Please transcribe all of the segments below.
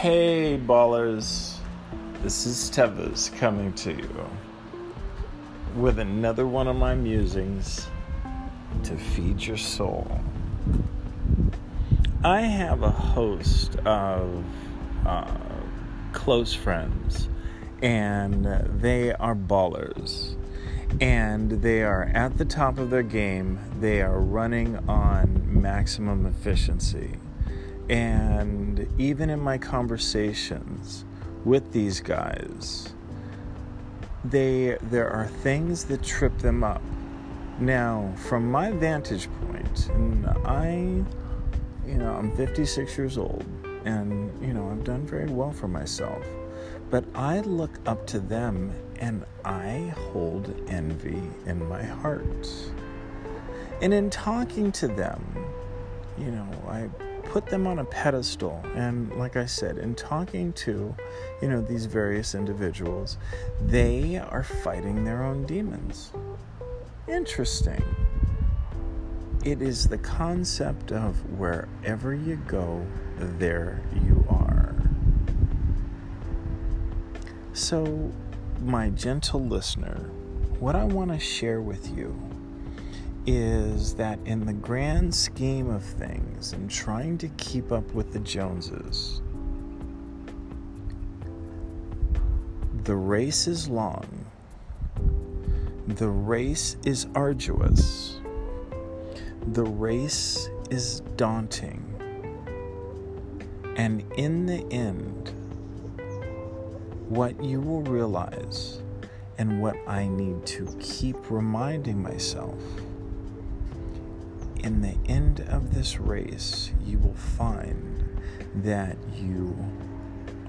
Hey, ballers. This is Tevez coming to you with another one of my musings to feed your soul. I have a host of uh, close friends, and they are ballers. And they are at the top of their game. They are running on maximum efficiency and even in my conversations with these guys, they there are things that trip them up. Now, from my vantage point, and I, you know, I'm 56 years old, and you know, I've done very well for myself. But I look up to them and I hold envy in my heart. And in talking to them, you know, I put them on a pedestal. And like I said, in talking to, you know, these various individuals, they are fighting their own demons. Interesting. It is the concept of wherever you go, there you are. So, my gentle listener, what I want to share with you is that in the grand scheme of things and trying to keep up with the Joneses, the race is long, the race is arduous, the race is daunting, and in the end, what you will realize and what I need to keep reminding myself in the end of this race, you will find that you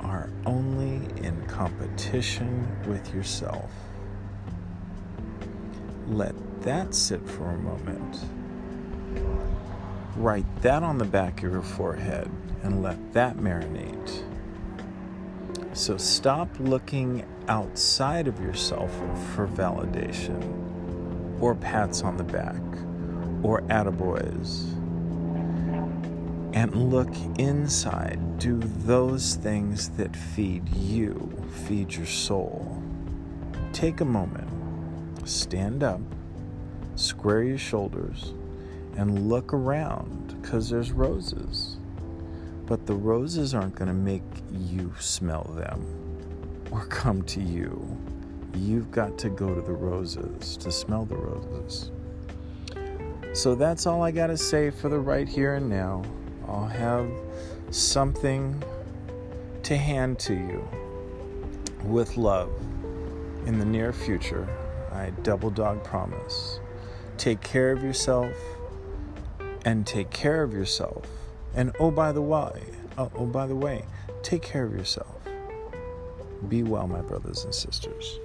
are only in competition with yourself. Let that sit for a moment. Write that on the back of your forehead and let that marinate. So stop looking outside of yourself for validation or pats on the back or attaboys. And look inside. Do those things that feed you, feed your soul. Take a moment, stand up, square your shoulders, and look around because there's roses. But the roses aren't going to make you smell them or come to you. You've got to go to the roses to smell the roses. So that's all I got to say for the right here and now. I'll have something to hand to you with love in the near future. I double dog promise. Take care of yourself and take care of yourself. And oh by the way, oh, oh by the way, take care of yourself. Be well, my brothers and sisters.